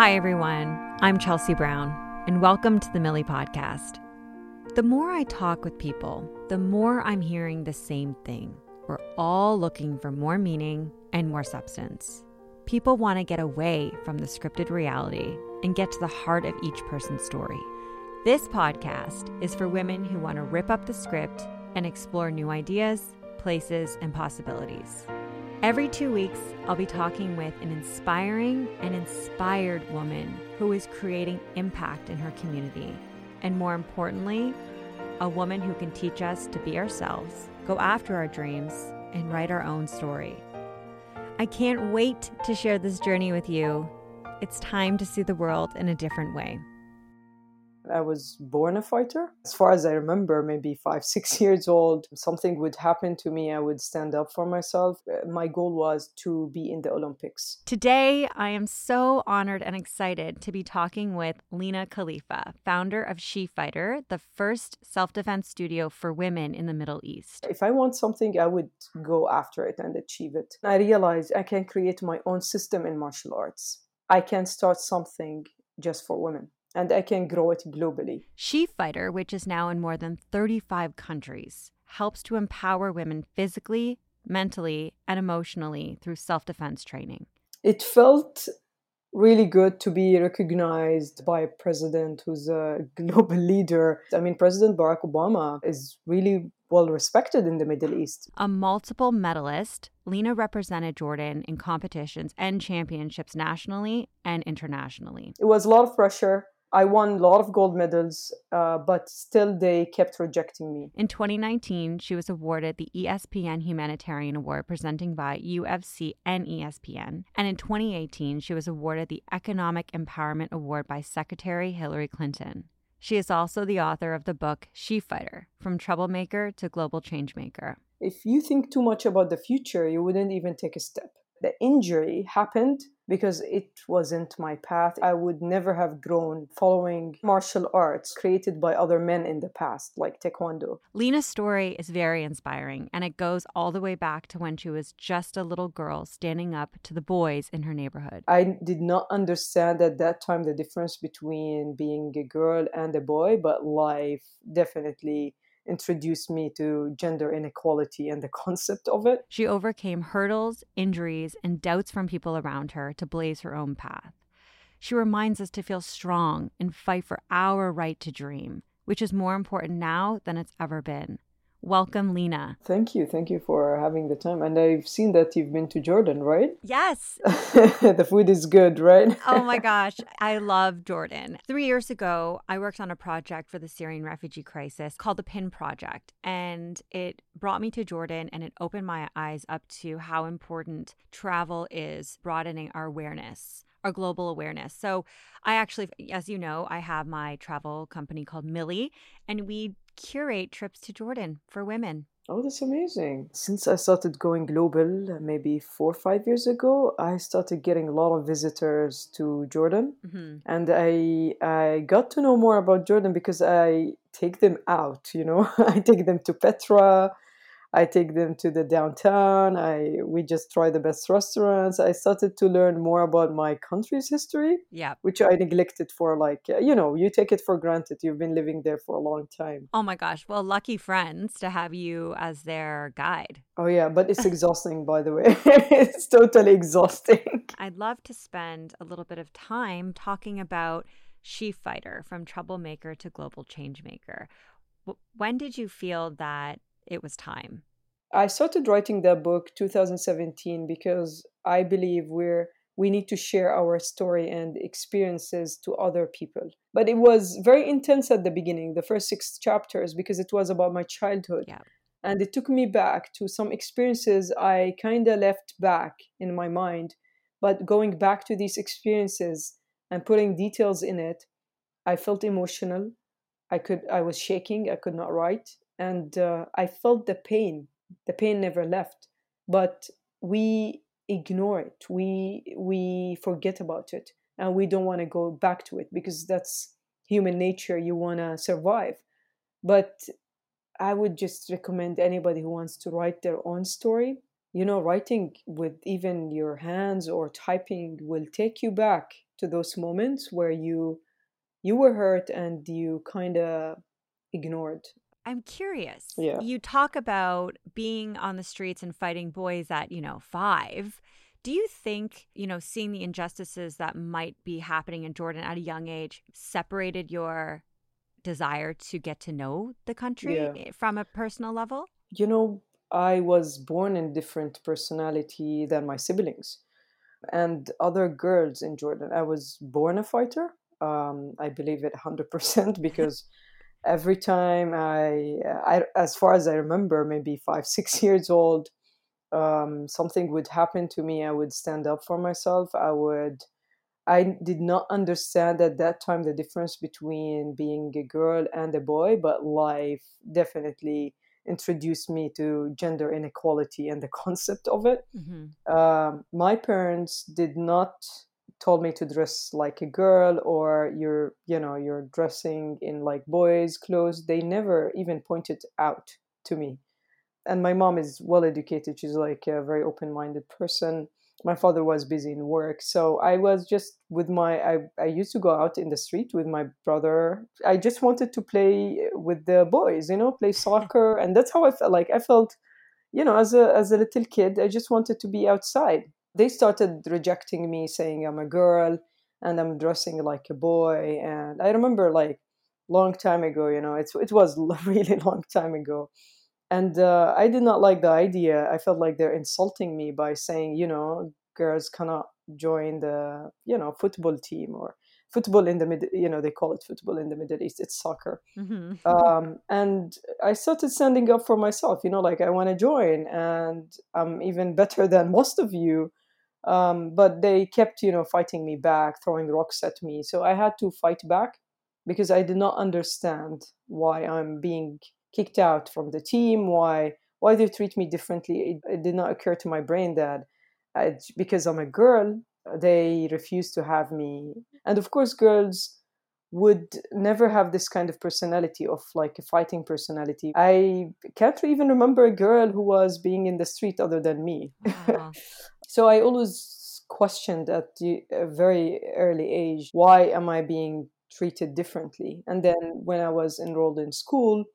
Hi, everyone. I'm Chelsea Brown, and welcome to the Millie Podcast. The more I talk with people, the more I'm hearing the same thing. We're all looking for more meaning and more substance. People want to get away from the scripted reality and get to the heart of each person's story. This podcast is for women who want to rip up the script and explore new ideas, places, and possibilities. Every two weeks, I'll be talking with an inspiring and inspired woman who is creating impact in her community. And more importantly, a woman who can teach us to be ourselves, go after our dreams, and write our own story. I can't wait to share this journey with you. It's time to see the world in a different way. I was born a fighter. As far as I remember, maybe five, six years old, something would happen to me. I would stand up for myself. Uh, my goal was to be in the Olympics. Today, I am so honored and excited to be talking with Lina Khalifeh, founder of SheFighter, the first self defense studio for women in the Middle East. If I want something, I would go after it and achieve it. I realized I can create my own system in martial arts. I can start something just for women and I can grow it globally. SheFighter, which is now in more than 35 countries, helps to empower women physically, mentally, and emotionally through self defense training. It felt really good to be recognized by a president who's a global leader. I mean, President Barack Obama is really well respected in the Middle East. A multiple medalist, Lina represented Jordan in competitions and championships nationally and internationally. It was a lot of pressure I won a lot of gold medals, uh, but still they kept rejecting me. In 2019, she was awarded the ESPN Humanitarian Award presenting by UFC and ESPN. And in 2018, she was awarded the Economic Empowerment Award by Secretary Hillary Clinton. She is also the author of the book SheFighter From Troublemaker to Global Changemaker. If you think too much about the future, you wouldn't even take a step the injury happened because it wasn't my path. I would never have grown following martial arts created by other men in the past, like Taekwondo. Lina's story is very inspiring, and it goes all the way back to when she was just a little girl standing up to the boys in her neighborhood. I did not understand at that time the difference between being a girl and a boy, but life definitely introduced me to gender inequality and the concept of it. She overcame hurdles, injuries, and doubts from people around her to blaze her own path. She reminds us to feel strong and fight for our right to dream, which is more important now than it's ever been. Welcome, Lina. Thank you. Thank you for having the time. And I've seen that you've been to Jordan, right? Yes. the food is good, right? oh my gosh. I love Jordan. Three years ago, I worked on a project for the Syrian refugee crisis called the PIN Project. And it brought me to Jordan and it opened my eyes up to how important travel is broadening our awareness our global awareness. So, I actually, as you know, I have my travel company called Millie, and we curate trips to Jordan for women. Oh, that's amazing. Since I started going global maybe four or five years ago, I started getting a lot of visitors to Jordan. Mm-hmm. And I, I got to know more about Jordan because I take them out, you know, I take them to Petra. I take them to the downtown. I we just try the best restaurants. I started to learn more about my country's history. Yeah, which I neglected for like uh, you know you take it for granted. You've been living there for a long time. Oh my gosh! Well, lucky friends to have you as their guide. Oh yeah, but it's exhausting by the way. it's totally exhausting. I'd love to spend a little bit of time talking about SheFighter from troublemaker to global changemaker. When did you feel that it was time? I started writing that book 2017 because I believe we're we need to share our story and experiences to other people. But it was very intense at the beginning, the first six chapters, because it was about my childhood. Yeah. And it took me back to some experiences I kind of left back in my mind. But going back to these experiences and putting details in it, I felt emotional. I could I was shaking, I could not write and uh, I felt the pain. The pain never left, but we ignore it. We we forget about it, and we don't want to go back to it because that's human nature. You want to survive, but I would just recommend anybody who wants to write their own story. You know, writing with even your hands or typing will take you back to those moments where you you were hurt and you kind of ignored I'm curious. Yeah. You talk about being on the streets and fighting boys at, you know, five. Do you think, you know, seeing the injustices that might be happening in Jordan at a young age separated your desire to get to know the country Yeah. eh, from a personal level? you know i was born in different personality than my siblings and other girls in jordan i was born a fighter um, i believe it 100% because every time I, I as far as i remember maybe five six years old um, something would happen to me i would stand up for myself i would i did not understand at that time the difference between being a girl and a boy but life definitely introduced me to gender inequality and the concept of it Mm-hmm. um, my parents did not told me to dress like a girl or you're you know you're dressing in like boys clothes they never even pointed out to me. And my mom is well educated she's like a very open-minded person. My father was busy in work so i was just with my i, I used to go out in the street with my brother. I just wanted to play with the boys you know play soccer and that's how i felt like i felt you know as a as a little kid i just wanted to be outside they started rejecting me saying i'm a girl and i'm dressing like a boy and i remember like long time ago you know it's it was a really long time ago and uh, i did not like the idea i felt like they're insulting me by saying you know girls cannot join the you know football team or football in the mid you know they call it football in the middle east it's soccer Mm-hmm. um, and I started standing up for myself. You know, like I want to join, and I'm even better than most of you. Um, but they kept, you know, fighting me back, throwing rocks at me. So I had to fight back because I did not understand why I'm being kicked out from the team. Why why they treat me differently? It, it did not occur to my brain that uh, because I'm a girl, they refuse to have me. And of course, girls would never have this kind of personality of like a fighting personality. I can't even remember a girl who was being in the street other than me. Wow. So I always questioned at a very early age why am I being treated differently? And then when I was enrolled in school,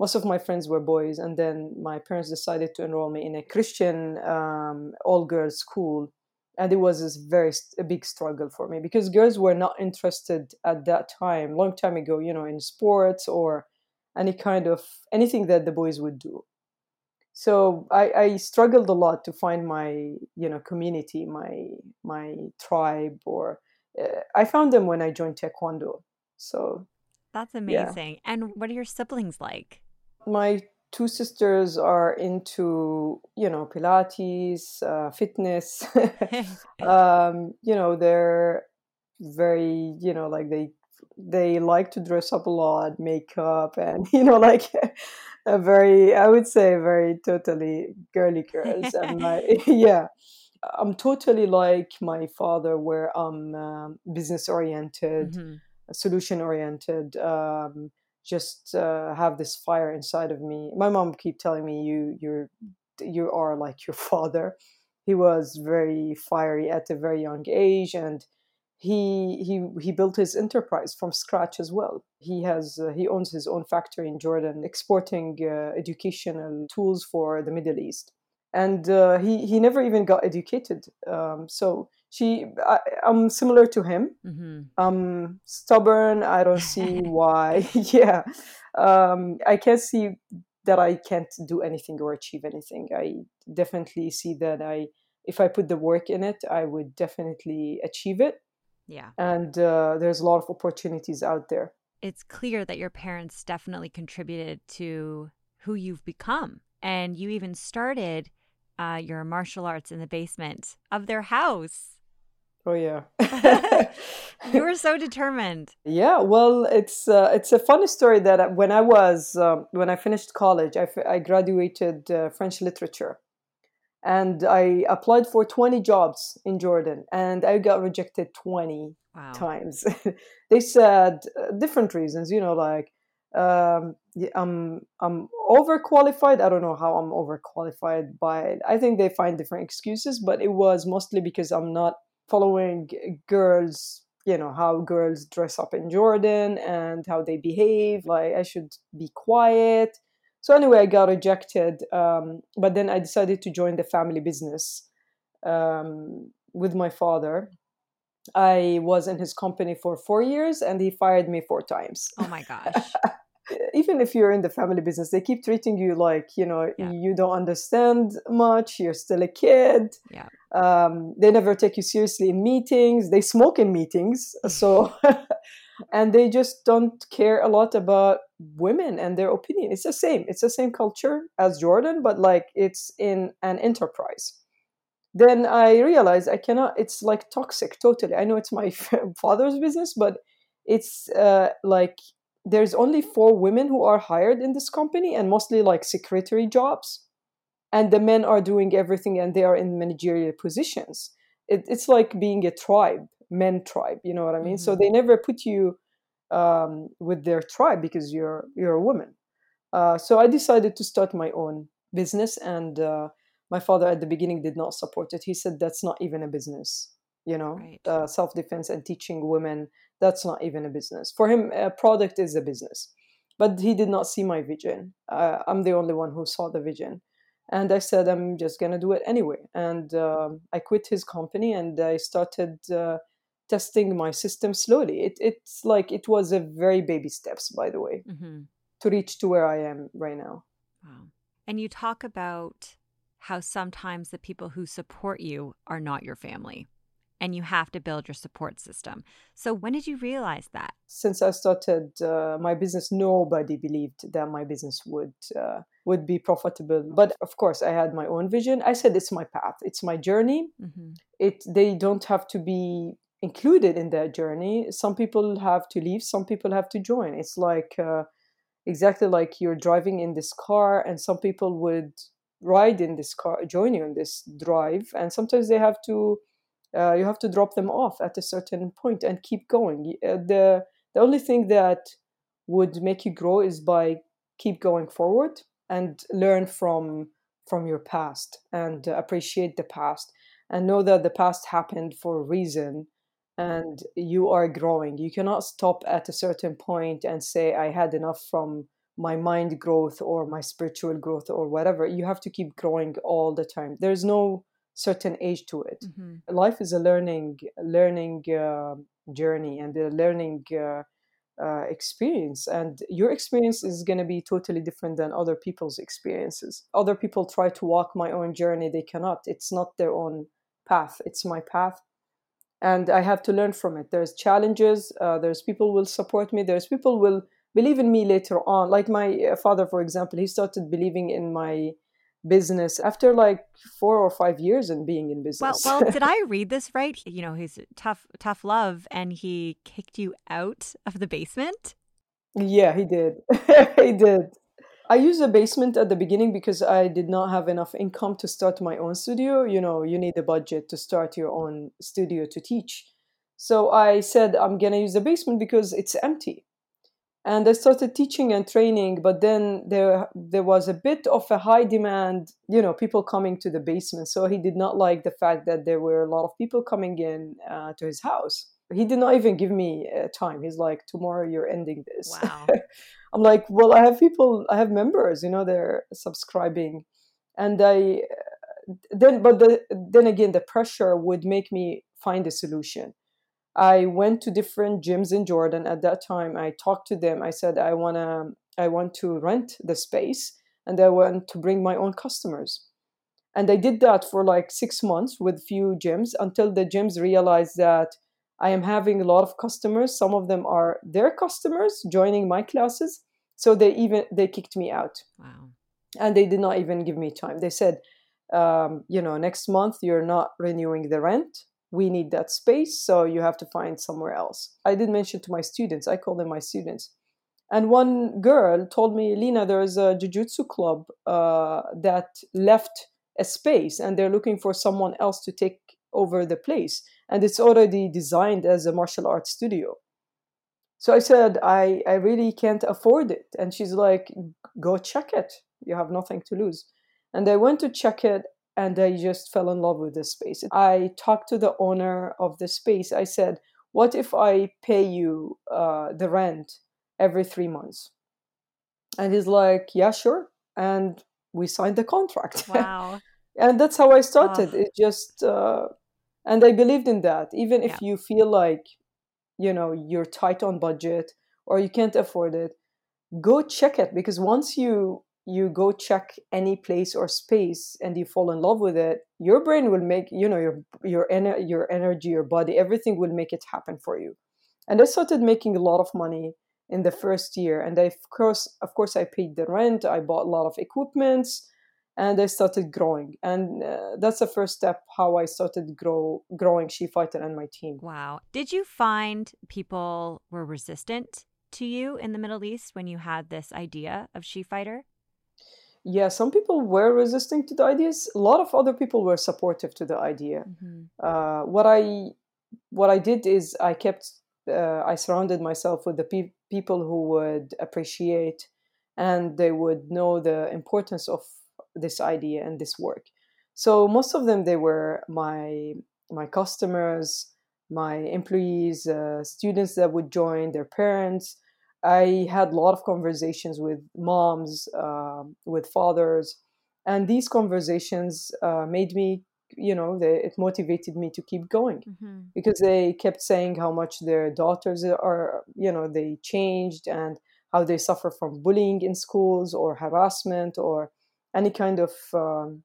most of my friends were boys, and then my parents decided to enroll me in a Christian um, all girls school. And it was this very a big struggle for me because girls were not interested at that time, long time ago, you know, in sports or any kind of anything that the boys would do so I, I struggled a lot to find my you know community my my tribe or uh, i found them when i joined taekwondo so That's Yeah. amazing. And what are your siblings like? my two sisters are into you know pilates uh, fitness um, you know they're very you know like they they like to dress up a lot makeup and you know like a very i would say very totally girly girls. And my yeah i'm totally like my father where i'm um, business oriented Mhm. solution oriented um, just uh, have this fire inside of me. My mom keep telling me you you're you are like your father. He was very fiery at a very young age and he he he built his enterprise from scratch as well he has uh, he owns his own factory in jordan exporting uh, educational tools for the middle east and uh, he he never even got educated um, so she I, i'm similar to him Mhm. I'm stubborn. I don't see why. yeah, um, I can't see that I can't do anything or achieve anything. I definitely see that I, if I put the work in it, I would definitely achieve it. Yeah. And uh, there's a lot of opportunities out there. It's clear that your parents definitely contributed to who you've become. And you even started uh, your martial arts in the basement of their house. Oh yeah. You were so determined. Yeah, well, it's uh, it's a funny story that when I was um, when I finished college, I, f- I graduated uh, French literature, and I applied for twenty jobs in Jordan, and I got rejected twenty Wow. times. they said uh, different reasons, you know, like um, I'm I'm overqualified. I don't know how I'm overqualified, but I think they find different excuses. But it was mostly because I'm not following girls you know how girls dress up in jordan and how they behave like i should be quiet so anyway i got rejected um, but then i decided to join the family business um, with my father. I was in his company for four years and he fired me four times. Oh my gosh. Even if you're in the family business they keep treating you like you know yeah. you don't understand much you're still a kid. Yeah. Um, they never take you seriously in meetings. They smoke in meetings so and they just don't care a lot about women and their opinion. It's the same it's the same culture as jordan but like it's in an enterprise. Then i realized i cannot it's like toxic totally. I know it's my father's business but it's uh, like there's only four women who are hired in this company and mostly like secretary jobs and the men are doing everything and they are in managerial positions. It, it's like being a tribe men tribe you know what i mean? Mm-hmm. so they never put you um, with their tribe because you're you're a woman. Uh, so i decided to start my own business and uh, my father at the beginning did not support it. He said that's not even a business you know? Right. uh, self-defense and teaching women that's not even a business. For him a product is a business. But he did not see my vision. Uh, i'm the only one who saw the vision. And i said i'm just going to do it anyway. And uh, i quit his company and i started uh, testing my system slowly it, it's like it was a very baby steps by the way mm-hmm. to reach to where i am right now wow and you talk about how sometimes the people who support you are not your family and you have to build your support system. So, when did you realize that? Since I started uh, my business, nobody believed that my business would uh, would be profitable. But of course, I had my own vision. I said it's my path, it's my journey. Mm-hmm. It they don't have to be included in that journey. Some people have to leave. Some people have to join. It's like uh, exactly like you're driving in this car, and some people would ride in this car, join you in this drive, and sometimes they have to uh, you have to drop them off at a certain point and keep going. Uh, the the only thing that would make you grow is by keep going forward and learn from from your past and appreciate the past and know that the past happened for a reason and you are growing. You cannot stop at a certain point and say I had enough from my mind growth or my spiritual growth or whatever. You have to keep growing all the time. There's no certain age to it. Mm-hmm. Life is a learning learning uh, journey and a learning uh, uh, experience, and your experience is going to be totally different than other people's experiences. Other people try to walk my own journey; they cannot. It's not their own path. It's my path, and I have to learn from it. There's challenges. Uh, there's people will support me. There's people will believe in me later on. Like my uh, father, for example, he started believing in my business after like four or five years in being in business. Well, well, did I read this right? You know, he's tough, tough love, and he kicked you out of the basement. Yeah, he did. he did. I used a basement at the beginning because I did not have enough income to start my own studio. You know, you need a budget to start your own studio to teach. So I said I'm gonna use the basement because it's empty and I started teaching and training, but then there there was a bit of a high demand, you know, people coming to the basement. So he did not like the fact that there were a lot of people coming in uh, to his house. He did not even give me uh, time. He's like, "Tomorrow you're ending this." Wow. I'm like, "Well, I have people, I have members, you know, they're subscribing," and I then, but the, then again, the pressure would make me find a solution I went to different gyms in Jordan at that time. I talked to them. I said I want to I want to rent the space and I want to bring my own customers. And I did that for like 6 months with few gyms until the gyms realized that I am having a lot of customers. Some of them are their customers joining my classes. So they even they kicked me out. Wow. And they did not even give me time. They said, um, you know, next month you're not renewing the rent we need that space, so you have to find somewhere else. I did mention to my students, I call them my students. And one girl told me, Lina, there's a jujutsu club uh, that left a space and they're looking for someone else to take over the place. And it's already designed as a martial arts studio. So I said, I, I really can't afford it. And she's like, go check it. You have nothing to lose. And I went to check it and I just fell in love with this space. I talked to the owner of the space. I said, what if I pay you uh, the rent every three months? And he's like, yeah, sure. And we signed the contract. Wow. and that's how I started. Oh. It just, uh, and I believed in that. Even if yeah. you feel like, you know, you're tight on budget or you can't afford it, go check it because once you you go check any place or space and you fall in love with it your brain will make you know your your ener- your energy your body everything will make it happen for you and i started making a lot of money in the first year and I, of course of course i paid the rent i bought a lot of equipments and i started growing. And uh, that's the first step how i started grow growing she fighter and my team. Wow. Did you find people were resistant to you in the middle east when you had this idea of she fighter? Yeah some people were resisting to the ideas. A lot of other people were supportive to the idea. Mm-hmm. uh, what i what i did is i kept uh, i surrounded myself with the pe- people who would appreciate and they would know the importance of this idea and this work so most of them they were my my customers my employees uh, students that would join their parents I had a lot of conversations with moms, uh, with fathers, and these conversations uh, made me, you know, they, it motivated me to keep going mm-hmm. because they kept saying how much their daughters are, you know, they changed and how they suffer from bullying in schools or harassment or any kind of um,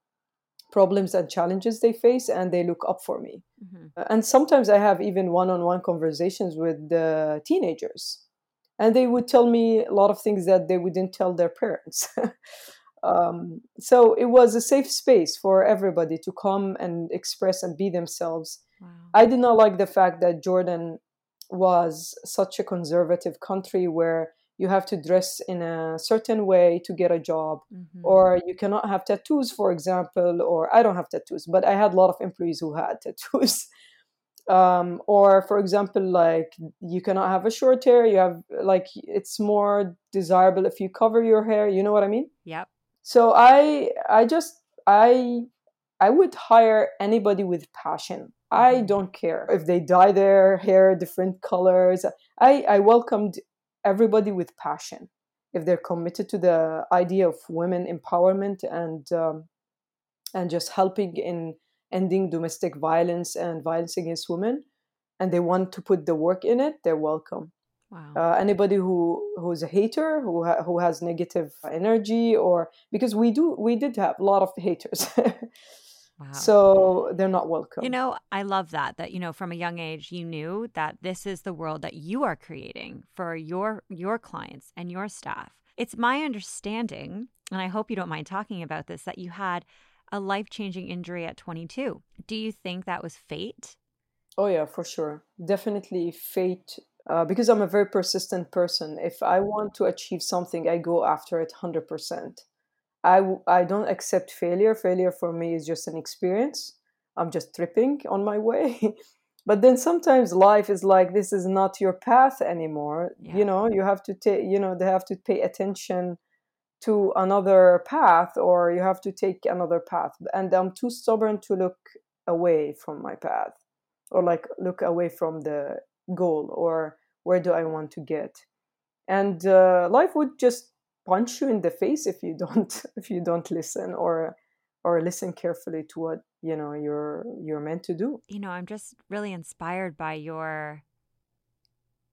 problems and challenges they face, and they look up for me. Mm-hmm. and sometimes I have even one-on-one conversations with the teenagers and they would tell me a lot of things that they wouldn't tell their parents. um, so it was a safe space for everybody to come and express and be themselves. Wow. I did not like the fact that Jordan was such a conservative country where you have to dress in a certain way to get a job. Mm-hmm. or you cannot have tattoos for example or i don't have tattoos but i had a lot of employees who had tattoos. Um, or for example like you cannot have a short hair you have like it's more desirable if you cover your hair you know what i mean? Yep. So i i just i i would hire anybody with passion. I mm-hmm. don't care if they dye their hair different colors. I i welcomed everybody with passion. If they're committed to the idea of women empowerment and um, and just helping in ending domestic violence and violence against women and they want to put the work in it they're welcome. Wow. uh, anybody who who's a hater who ha- who has negative energy or because we do we did have a lot of haters Wow. So they're not welcome. You know, I love that that you know from a young age you knew that this is the world that you are creating for your your clients and your staff. It's my understanding, and I hope you don't mind talking about this that you had a life changing injury at 22. Do you think that was fate? Oh, yeah, for sure. Definitely fate. Uh, because I'm a very persistent person. If I want to achieve something, I go after it 100%. I, I don't accept failure. Failure for me is just an experience. I'm just tripping on my way. but then sometimes life is like this is not your path anymore. Yeah. You know, you have to take, you know, they have to pay attention to another path or you have to take another path and i'm too stubborn to look away from my path or like look away from the goal or where do i want to get and uh, life would just punch you in the face if you don't if you don't listen or or listen carefully to what you know you're you're meant to do. You know i'm just really inspired by your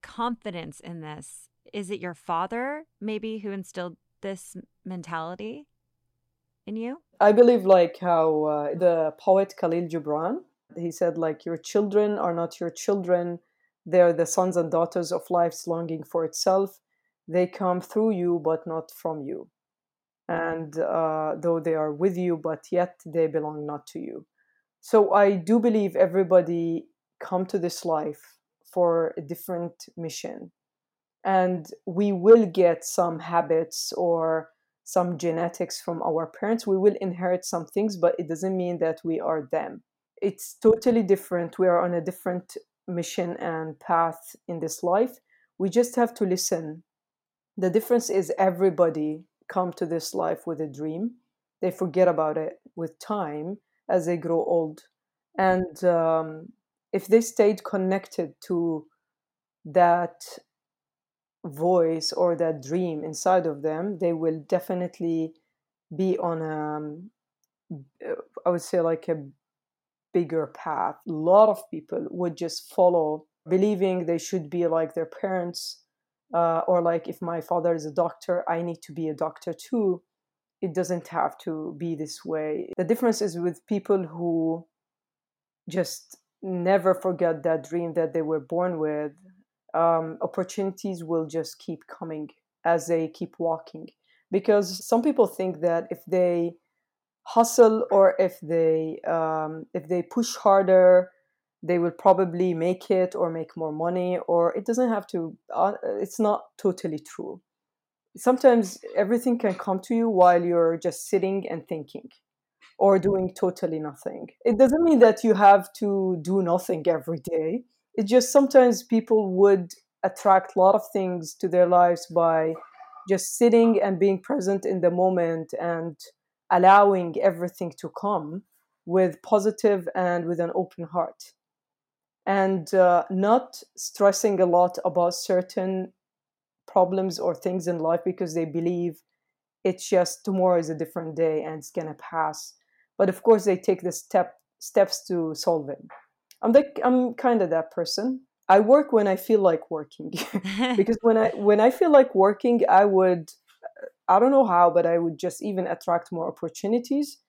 confidence in this. Is it your father maybe who instilled this mentality in you? I believe like how uh, the poet Khalil Gibran he said like your children are not your children. They're the sons and daughters of life's longing for itself they come through you but not from you. And uh, though they are with you but yet they belong not to you. So i do believe everybody come to this life for a different mission. And we will get some habits or some genetics from our parents. We will inherit some things but it doesn't mean that we are them. It's totally different. We are on a different mission and path in this life. We just have to listen the difference is everybody come to this life with a dream they forget about it with time as they grow old and um, if they stayed connected to that voice or that dream inside of them, they will definitely be on a, um, would say, like a bigger path. A lot of people would just follow, believing they should be like their parents, uh, or like if my father is a doctor, I need to be a doctor too. It doesn't have to be this way. The difference is with people who just never forget that dream that they were born with um, opportunities will just keep coming as they keep walking. Because some people think that if they hustle or if they um, if they push harder, they will probably make it or make more money. Or it doesn't have to. Uh, it's not totally true. Sometimes everything can come to you while you're just sitting and thinking or doing totally nothing. It doesn't mean that you have to do nothing every day it's just sometimes people would attract a lot of things to their lives by just sitting and being present in the moment and allowing everything to come with positive and with an open heart and uh, not stressing a lot about certain problems or things in life because they believe it's just tomorrow is a different day and it's gonna pass but of course they take the step steps to solve it I'm like I'm kind of that person. I work when I feel like working because when I when I feel like working, I would I don't know how, but I would just even attract more opportunities.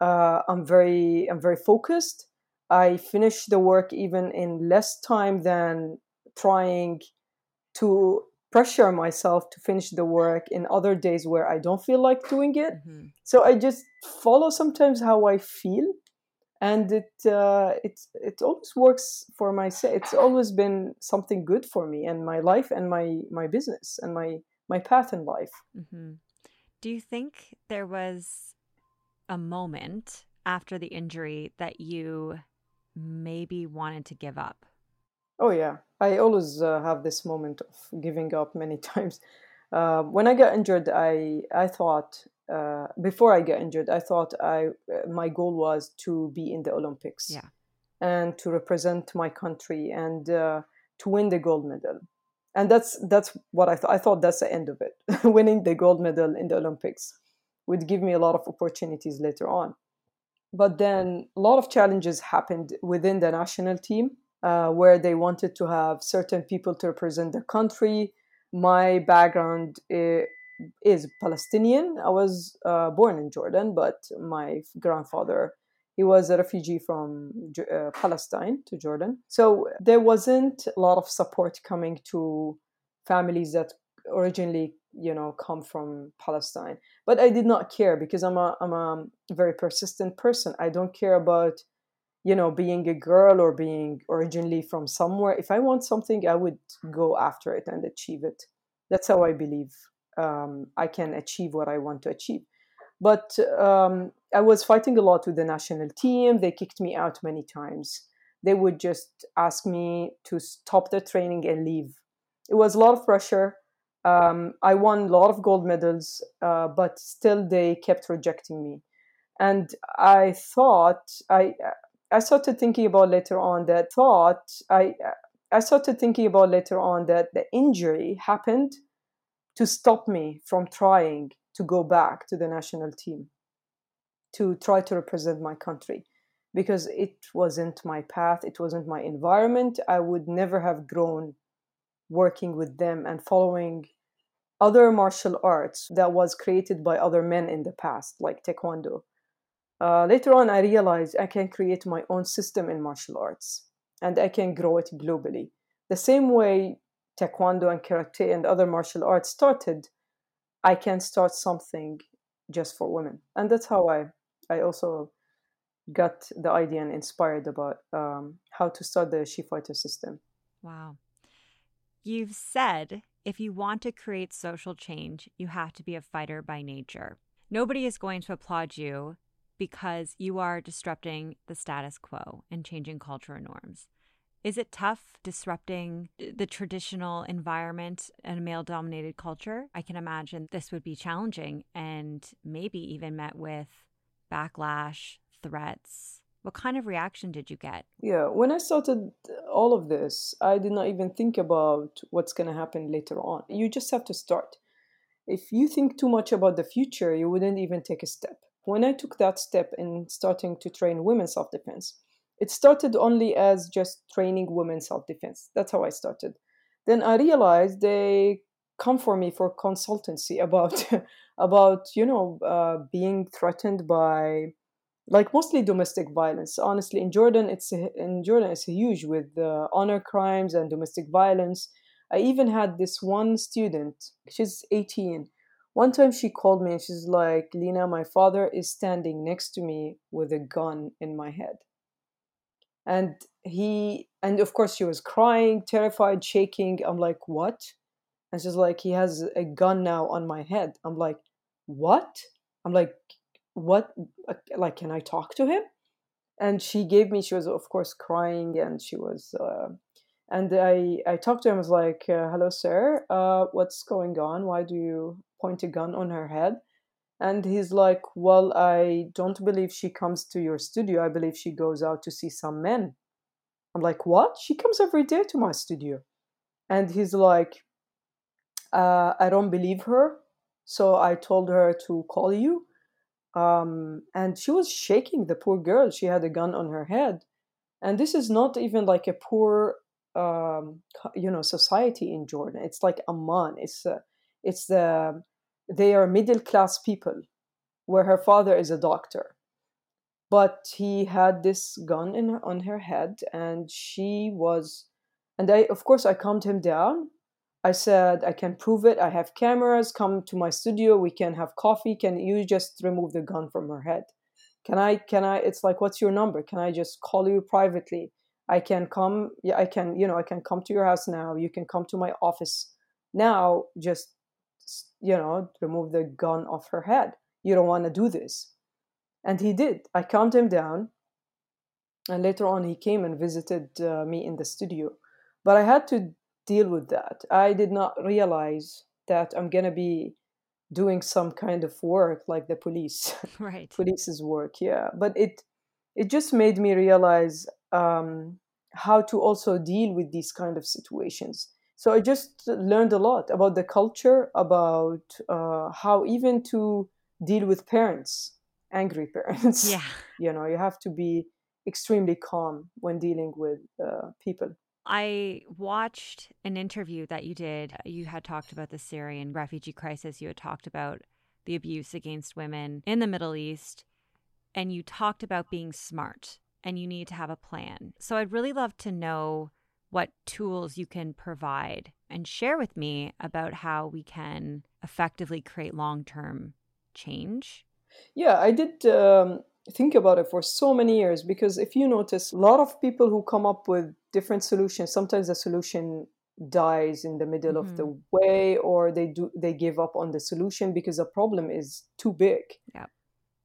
Uh, I'm very I'm very focused. I finish the work even in less time than trying to pressure myself to finish the work in other days where I don't feel like doing it. Mm-hmm. So I just follow sometimes how I feel and it uh, it it always works for my it's always been something good for me and my life and my my business and my my path in life mm-hmm. do you think there was a moment after the injury that you maybe wanted to give up oh yeah i always uh, have this moment of giving up many times uh, when i got injured i i thought uh, before I get injured, I thought I uh, my goal was to be in the Olympics, yeah. and to represent my country and uh, to win the gold medal. And that's that's what I thought. I thought that's the end of it. Winning the gold medal in the Olympics would give me a lot of opportunities later on. But then a lot of challenges happened within the national team, uh, where they wanted to have certain people to represent the country. My background is Palestinian. I was uh, born in Jordan, but my grandfather he was a refugee from uh, Palestine to Jordan. So there wasn't a lot of support coming to families that originally you know come from Palestine. But I did not care because I'm a I'm a very persistent person. I don't care about you know being a girl or being originally from somewhere. If I want something, I would go after it and achieve it. That's how I believe um, I can achieve what I want to achieve. But um, I was fighting a lot with the national team. They kicked me out many times. They would just ask me to stop the training and leave. It was a lot of pressure. Um, I won a lot of gold medals, uh, but still they kept rejecting me. And I thought I I started thinking about later on that thought I I started thinking about later on that the injury happened to stop me from trying to go back to the national team to try to represent my country because it wasn't my path, it wasn't my environment. I would never have grown working with them and following other martial arts that was created by other men in the past, like Taekwondo. Uh, later on, I realized I can create my own system in martial arts and I can grow it globally. The same way taekwondo and karate and other martial arts started i can start something just for women and that's how i i also got the idea and inspired about um, how to start the she fighter system wow you've said if you want to create social change you have to be a fighter by nature nobody is going to applaud you because you are disrupting the status quo and changing cultural norms is it tough disrupting the traditional environment and male dominated culture? I can imagine this would be challenging and maybe even met with backlash, threats. What kind of reaction did you get? Yeah, when I started all of this, I did not even think about what's going to happen later on. You just have to start. If you think too much about the future, you wouldn't even take a step. When I took that step in starting to train women self defense, it started only as just training women self defense. That's how I started. Then I realized they come for me for consultancy about about you know uh, being threatened by like mostly domestic violence. Honestly in jordan it's in jordan it's huge with uh, honor crimes and domestic violence. I even had this one student she's 18 one time she called me and she's like lina my father is standing next to me with a gun in my head. And he and of course she was crying terrified shaking. I'm like what? And she's like he has a gun now on my head. I'm like what? I'm like what like can i talk to him? And she gave me she was of course crying and she was uh, and i i talked to him I was like uh, hello sir uh, what's going on? Why do you point a gun on her head? And he's like well i don't believe she comes to your studio. I believe she goes out to see some men. I'm like what? She comes every day to my studio. And he's like uh, i don't believe her so i told her to call you um, and she was shaking the poor girl she had a gun on her head. And this is not even like a poor um, you know society in jordan. It's like amman. It's uh, it's the they are middle class people where her father is a doctor. But he had this gun in her, on her head and she was and i of course i calmed him down I said, I can prove it. I have cameras. Come to my studio. We can have coffee. Can you just remove the gun from her head? Can I, can I, it's like, what's your number? Can I just call you privately? I can come, yeah, I can, you know, I can come to your house now. You can come to my office now. Just, you know, remove the gun off her head. You don't want to do this. And he did. I calmed him down. And later on, he came and visited uh, me in the studio. But I had to deal with that. I did not realize that I'm going to be doing some kind of work like the police. Right. Police's work, yeah. But it it just made me realize um, how to also deal with these kind of situations. So I just learned a lot about the culture, about uh, how even to deal with parents, angry parents. Yeah. You know, you have to be extremely calm when dealing with uh, people. I watched an interview that you did. You had talked about the Syrian refugee crisis. You had talked about the abuse against women in the Middle East. And you talked about being smart and you need to have a plan. So I'd really love to know what tools you can provide and share with me about how we can effectively create long term change. Yeah, I did um, think about it for so many years because if you notice, a lot of people who come up with different solutions, sometimes the solution dies in the middle mm-hmm. of the mm-hmm. way or they do they give up on the solution because the problem is too big. Yeah.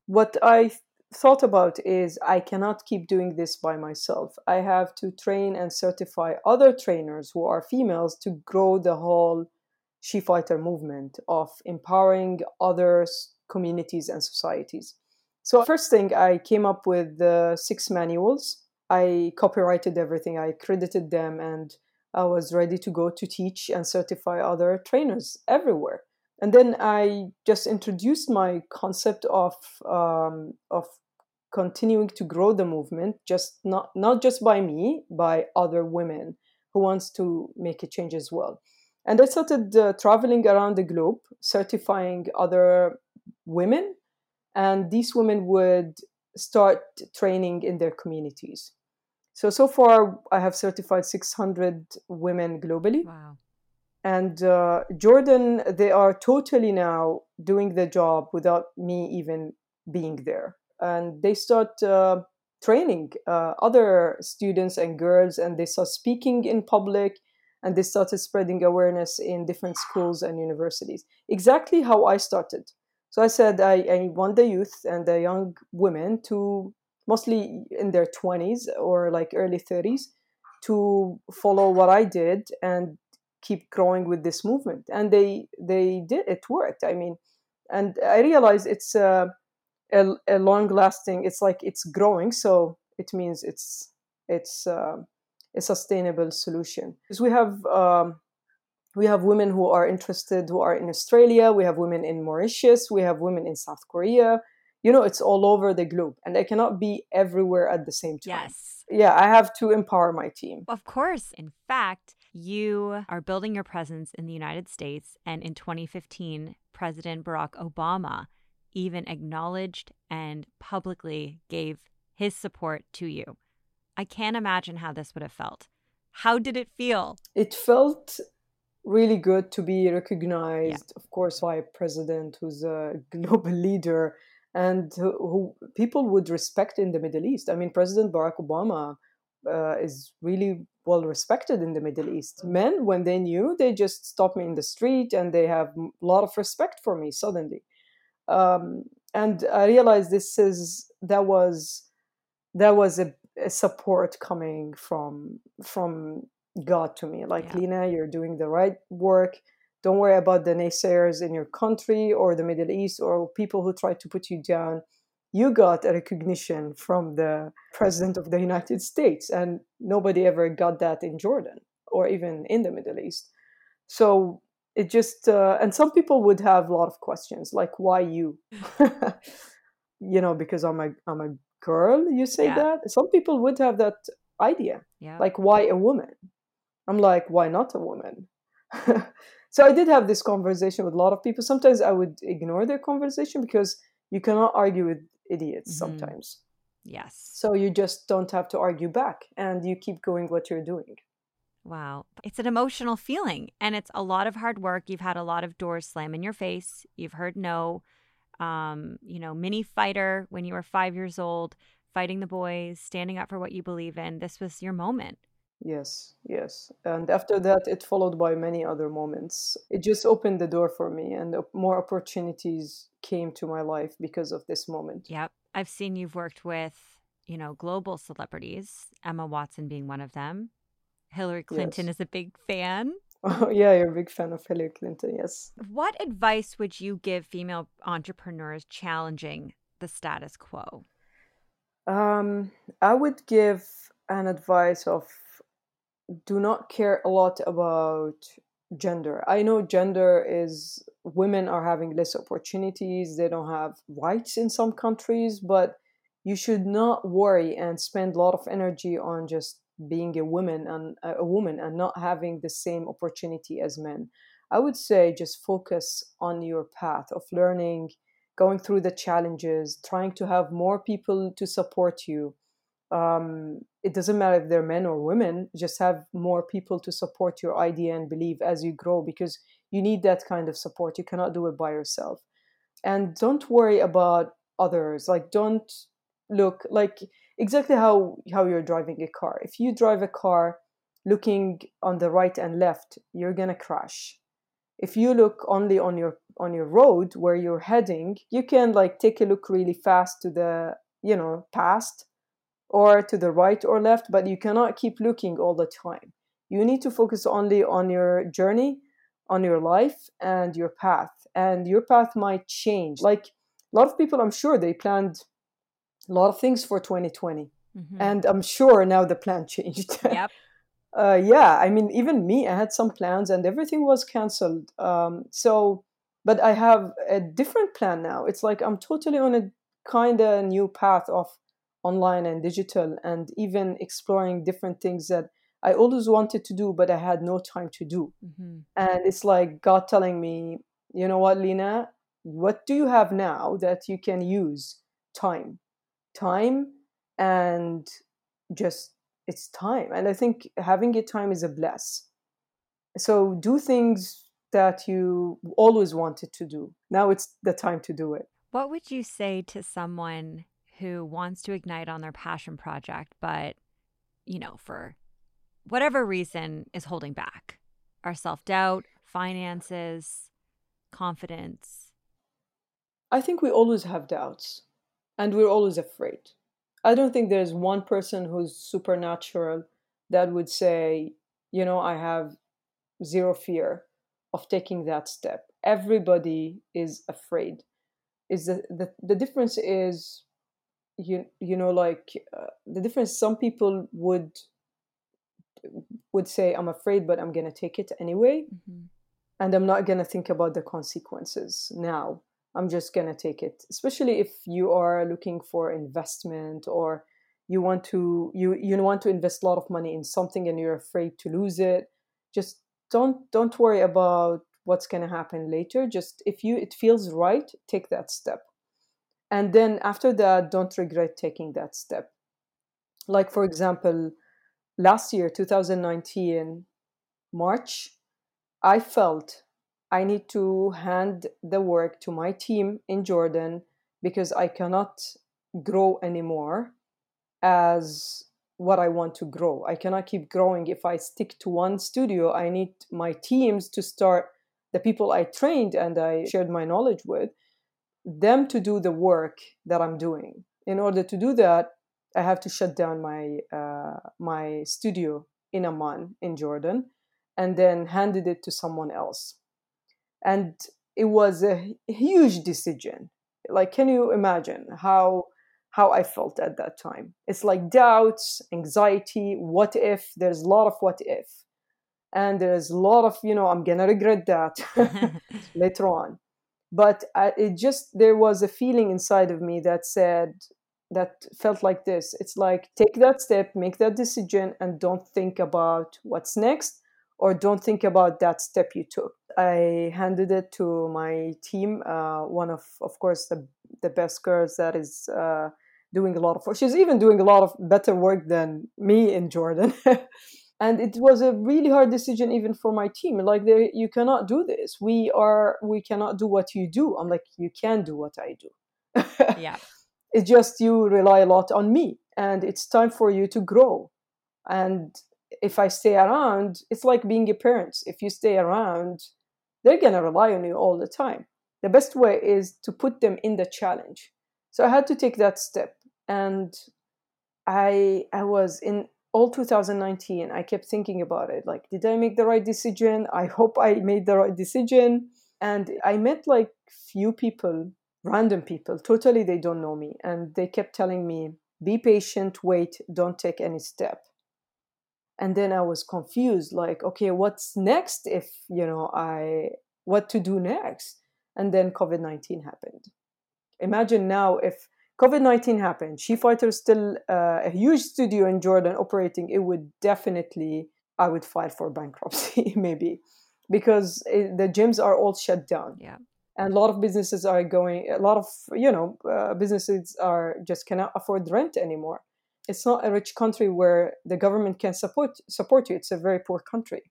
What I thought about is I cannot keep doing this by myself. I have to train and certify other trainers who are females to grow the whole she fighter movement of empowering other communities and societies. So first thing, I came up with the six manuals. I copyrighted everything. I credited them, and I was ready to go to teach and certify other trainers everywhere. And then I just introduced my concept of um, of continuing to grow the movement, just not not just by me, by other women who wants to make a change as well. And I started uh, traveling around the globe, certifying other women and these women would start training in their communities. So so far, I have certified 600 women globally. Wow. And uh, Jordan, they are totally now doing the job without me even being there. And they start uh, training uh, other students and girls, and they start speaking in public, and they started spreading awareness in different schools and universities. Exactly how I started. So I said I, I want the youth and the young women to mostly in their 20s or like early 30s to follow what I did and keep growing with this movement. And they they did it worked. I mean, and I realized it's a, a, a long lasting. It's like it's growing, so it means it's it's uh, a sustainable solution. Because we have um, we have women who are interested who are in Australia, we have women in Mauritius, we have women in South Korea. You know, it's all over the globe, and they cannot be everywhere at the same time. Yes. Yeah, I have to empower my team. Of course. In fact, you are building your presence in the United States, and in 2015, President Barack Obama even acknowledged and publicly gave his support to you. I can't imagine how this would have felt. How did it feel? It felt really good to be recognized, yeah. of course, by a president who's a global leader and who, who, people would respect in the Middle East. I mean, President Barack Obama uh, is really well respected in the Middle East. Men, when they knew, they just stop me in the street and they have a lot of respect for me suddenly. Um, and I realized this is that was that was a, a support coming from from God to me. Like, yeah. Lina, you're doing the right work. Don't worry about the naysayers in your country or the Middle East or people who try to put you down. You got a recognition from the president of the United States, and nobody ever got that in Jordan or even in the Middle East. So it just, uh, and some people would have a lot of questions like, why you? you know, because I'm a, I'm a girl, you say yeah. that? Some people would have that idea. Yeah. Like, why a woman? I'm like, why not a woman? so I did have this conversation with a lot of people. Sometimes I would ignore their conversation because you cannot argue with idiots mm-hmm. sometimes. Yes. So you just don't have to argue back and you keep going what you're doing. Wow. It's an emotional feeling and it's a lot of hard work. You've had a lot of doors slam in your face. You've heard no. Um, you know, mini fighter when you were five years old, fighting the boys, standing up for what you believe in. This was your moment. Yes, yes. And after that, it followed by many other moments. It just opened the door for me, and more opportunities came to my life because of this moment. Yep. I've seen you've worked with, you know, global celebrities, Emma Watson being one of them. Hillary Clinton yes. is a big fan. Oh, yeah, you're a big fan of Hillary Clinton, yes. What advice would you give female entrepreneurs challenging the status quo? Um, I would give an advice of do not care a lot about gender. I know gender is women are having less opportunities, they don't have rights in some countries, but you should not worry and spend a lot of energy on just being a woman and a woman and not having the same opportunity as men. I would say just focus on your path of learning, going through the challenges, trying to have more people to support you um, it doesn't matter if they're men or women just have more people to support your idea and believe as you grow because you need that kind of support. You cannot do it by yourself. And don't worry about others. Like don't look like exactly how how you're driving a car. If you drive a car looking on the right and left you're going to crash. If you look only on your on your road where you're heading you can like take a look really fast to the you know past or to the right or left, but you cannot keep looking all the time. You need to focus only on your journey, on your life, and your path. And your path might change. Like a lot of people, I'm sure they planned a lot of things for 2020. Mm-hmm. And I'm sure now the plan changed. Yep. uh, yeah, I mean, even me, I had some plans and everything was canceled. Um, so, but I have a different plan now. It's like I'm totally on a kind of new path of online and digital and even exploring different things that I always wanted to do, but I had no time to do. Mm-hmm. And it's like God telling me, you know what, Lina, what do you have now that you can use? Time. Time and just it's time. And I think having a time is a bless. So do things that you always wanted to do. Now it's the time to do it. What would you say to someone who wants to ignite on their passion project, but, you know, for whatever reason is holding back our self doubt, finances, confidence? I think we always have doubts and we're always afraid. I don't think there's one person who's supernatural that would say, you know, I have zero fear of taking that step. Everybody is afraid. Is the, the, the difference is you you know like uh, the difference some people would would say i'm afraid but i'm going to take it anyway mm-hmm. and i'm not going to think about the consequences now. I'm just going to take it especially if you are looking for investment or you want to you you want to invest a lot of money in something and you're afraid to lose it just don't don't worry about what's going to happen later. Just if you it feels right take that step and then after that don't regret taking that step. Like for example last year 2019 march i felt i need to hand the work to my team in jordan because i cannot grow anymore as what i want to grow. I cannot keep growing. If i stick to one studio i need my teams to start the people i trained and i shared my knowledge with them to do the work that I'm doing. In order to do that, I have to shut down my uh, my studio in Amman in Jordan, and then handed it to someone else. And it was a huge decision. Like, can you imagine how how I felt at that time? It's like doubts, anxiety. What if? There's a lot of what if, and there's a lot of you know I'm gonna regret that later on but I, it just there was a feeling inside of me that said that felt like this. It's like take that step make that decision and don't think about what's next or don't think about that step you took. I handed it to my team uh, one of of course the, the best girls that is uh, doing a lot of she's even doing a lot of better work than me in jordan and it was a really hard decision even for my team. Like they, you cannot do this. We are we cannot do what you do. I'm like you can do what i do. Yeah. It's just you rely a lot on me and it's time for you to grow. And if i stay around it's like being a parent. If you stay around they're going to rely on you all the time. The best way is to put them in the challenge. So i had to take that step and i i was in all 2019 i kept thinking about it. Like did i make the right decision? I hope i made the right decision. And i met like few people random people totally they don't know me. And they kept telling me be patient wait don't take any step. And then i was confused like okay what's next if you know i what to do next? And then covid-19 happened. Imagine now if COVID 19 happened, SheFighter is still uh, a huge studio in Jordan operating, it would definitely, I would file for bankruptcy, maybe, because it, the gyms are all shut down. Yeah. And a lot of businesses are going, a lot of, you know, uh, businesses are just cannot afford rent anymore. It's not a rich country where the government can support support you. It's a very poor country.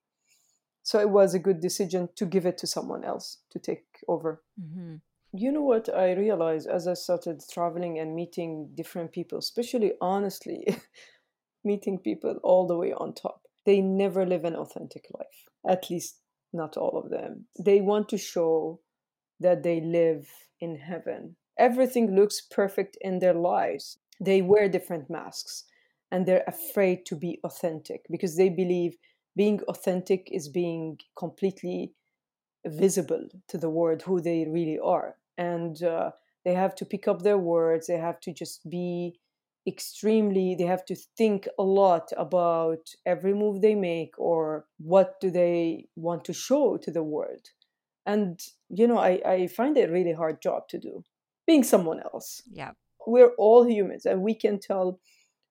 So it was a good decision to give it to someone else to take over. Mm-hmm. You know what I realized as I started traveling and meeting different people, especially honestly, meeting people all the way on top. They never live an authentic life, at least not all of them. They want to show that they live in heaven. Everything looks perfect in their lives. They wear different masks and they're afraid to be authentic because they believe being authentic is being completely visible to the world who they really are and uh, they have to pick up their words they have to just be extremely they have to think a lot about every move they make or what do they want to show to the world. And you know i, I find it a really hard job to do being someone else. Yeah. We're all humans and we can tell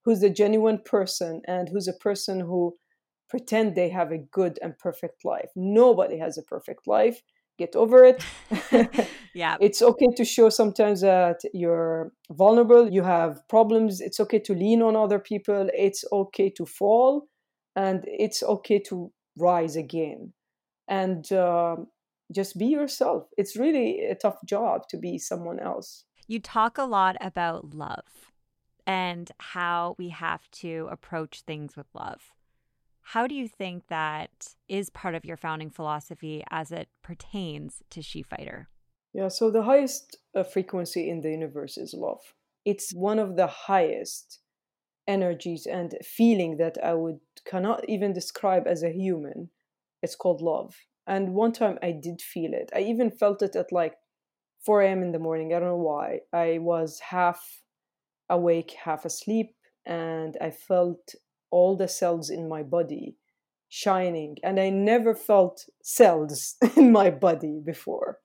who's a genuine person and who's a person who pretend they have a good and perfect life. Nobody has a perfect life get over it. yeah. It's okay to show sometimes that you're vulnerable, you have problems. It's okay to lean on other people. It's okay to fall and it's okay to rise again. And uh, just be yourself. It's really a tough job to be someone else. You talk a lot about love and how we have to approach things with love. How do you think that is part of your founding philosophy as it pertains to SheFighter? Yeah, so the highest uh, frequency in the universe is love. It's one of the highest energies and feeling that I would cannot even describe as a human. It's called love. And one time I did feel it. I even felt it at like 4 a.m. in the morning. I don't know why. I was half awake, half asleep, and I felt all the cells in my body shining. And I never felt cells in my body before.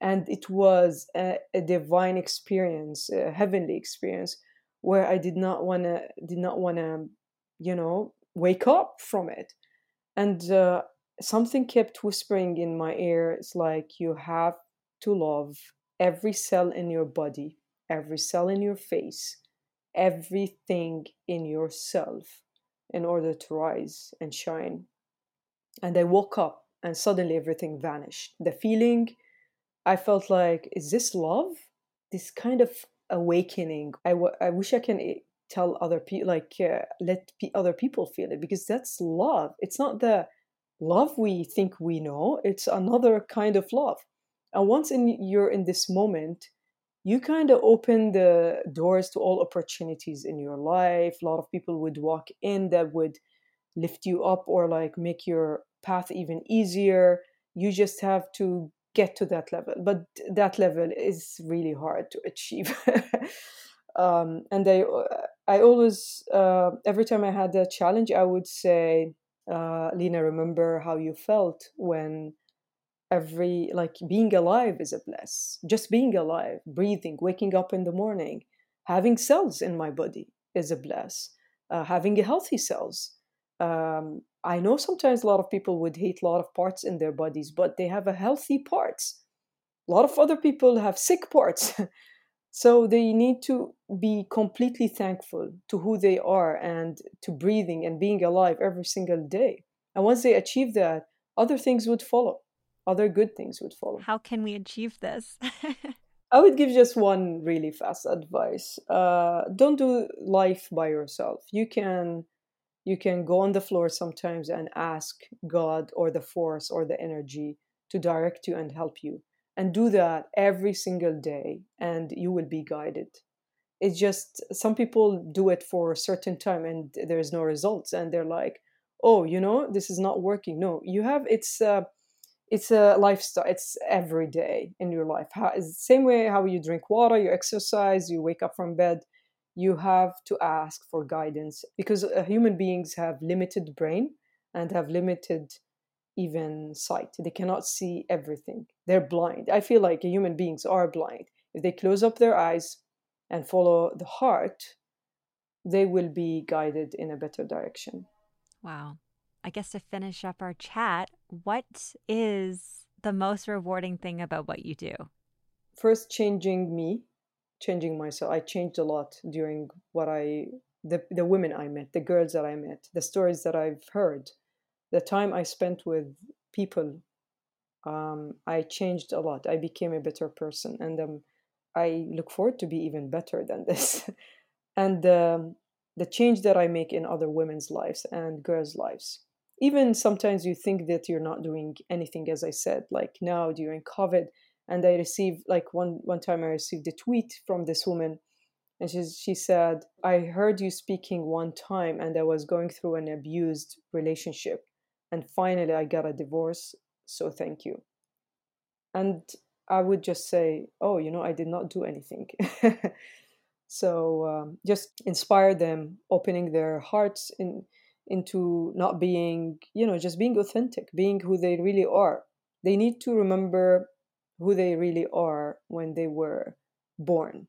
And it was a, a divine experience, a heavenly experience, where I did not want to, did not want to, you know, wake up from it. And uh, something kept whispering in my ear. It's like you have to love every cell in your body, every cell in your face, everything in yourself in order to rise and shine. And I woke up and suddenly everything vanished. The feeling, I felt like, is this love? This kind of awakening. I, w- I wish I can eh, tell other people, like, uh, let p- other people feel it because that's love. It's not the love we think we know, it's another kind of love. And once in, you're in this moment, you kind of open the doors to all opportunities in your life. A lot of people would walk in that would lift you up or like make your path even easier. You just have to get to that level, but that level is really hard to achieve. um, and I, I always, uh, every time I had a challenge, I would say, uh, Lina, remember how you felt when every like being alive is a bless just being alive breathing waking up in the morning having cells in my body is a bless uh, having a healthy cells. Um, i know sometimes a lot of people would hate a lot of parts in their bodies but they have a healthy parts. A lot of other people have sick parts. So they need to be completely thankful to who they are and to breathing and being alive every single day. And once they achieve that other things would follow other good things would follow. How can we achieve this? I would give just one really fast advice. Uh, don't do life by yourself. You can you can go on the floor sometimes and ask God or the force or the energy to direct you and help you. And do that every single day and you will be guided. It's just some people do it for a certain time and there's no results and they're like, "Oh, you know, this is not working." No, you have it's uh, it's a lifestyle it's every day in your life. How, it's the same way how you drink water you exercise you wake up from bed you have to ask for guidance because uh, human beings have limited brain and have limited even sight. They cannot see everything. They're blind. I feel like human beings are blind. If they close up their eyes and follow the heart they will be guided in a better direction. Wow I guess to finish up our chat, what is the most rewarding thing about what you do? First, changing me, changing myself. I changed a lot during what I, the, the women I met, the girls that I met, the stories that I've heard, the time I spent with people. Um, I changed a lot. I became a better person, and um, I look forward to be even better than this. and um, the change that I make in other women's lives and girls' lives even sometimes you think that you're not doing anything as i said like now during covid and i received like one one time i received a tweet from this woman and she, she said i heard you speaking one time and i was going through an abused relationship and finally i got a divorce so thank you. And i would just say oh you know i did not do anything. So um, just inspire them opening their hearts in into not being, you know, just being authentic, being who they really are. They need to remember who they really are when they were born.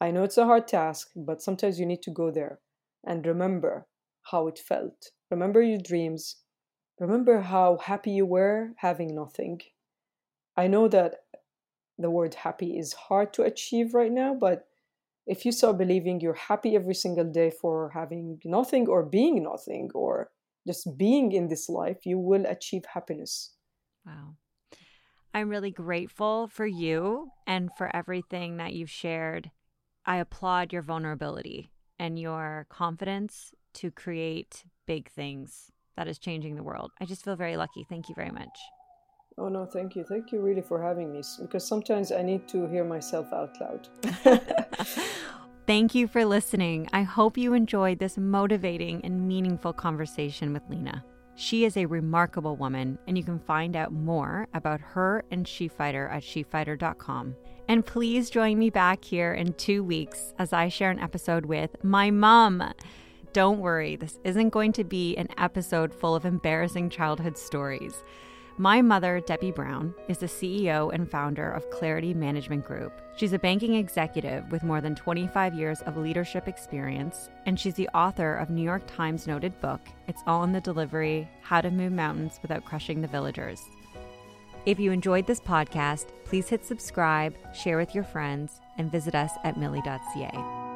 I know it's a hard task, but sometimes you need to go there and remember how it felt. Remember your dreams. Remember how happy you were having nothing. I know that the word happy is hard to achieve right now, but if you start believing you're happy every single day for having nothing or being nothing or just being in this life, you will achieve happiness. Wow. I'm really grateful for you and for everything that you've shared. I applaud your vulnerability and your confidence to create big things that is changing the world. I just feel very lucky. Thank you very much. Oh, no, thank you. Thank you really for having me because sometimes I need to hear myself out loud. Thank you for listening. I hope you enjoyed this motivating and meaningful conversation with Lina. She is a remarkable woman, and you can find out more about her and SheFighter at shefighter.com. And please join me back here in two weeks as I share an episode with my mom. Don't worry, this isn't going to be an episode full of embarrassing childhood stories. My mother, Debbie Brown, is the CEO and founder of Clarity Management Group. She's a banking executive with more than 25 years of leadership experience, and she's the author of New York Times noted book, It's All in the Delivery How to Move Mountains Without Crushing the Villagers. If you enjoyed this podcast, please hit subscribe, share with your friends, and visit us at millie.ca.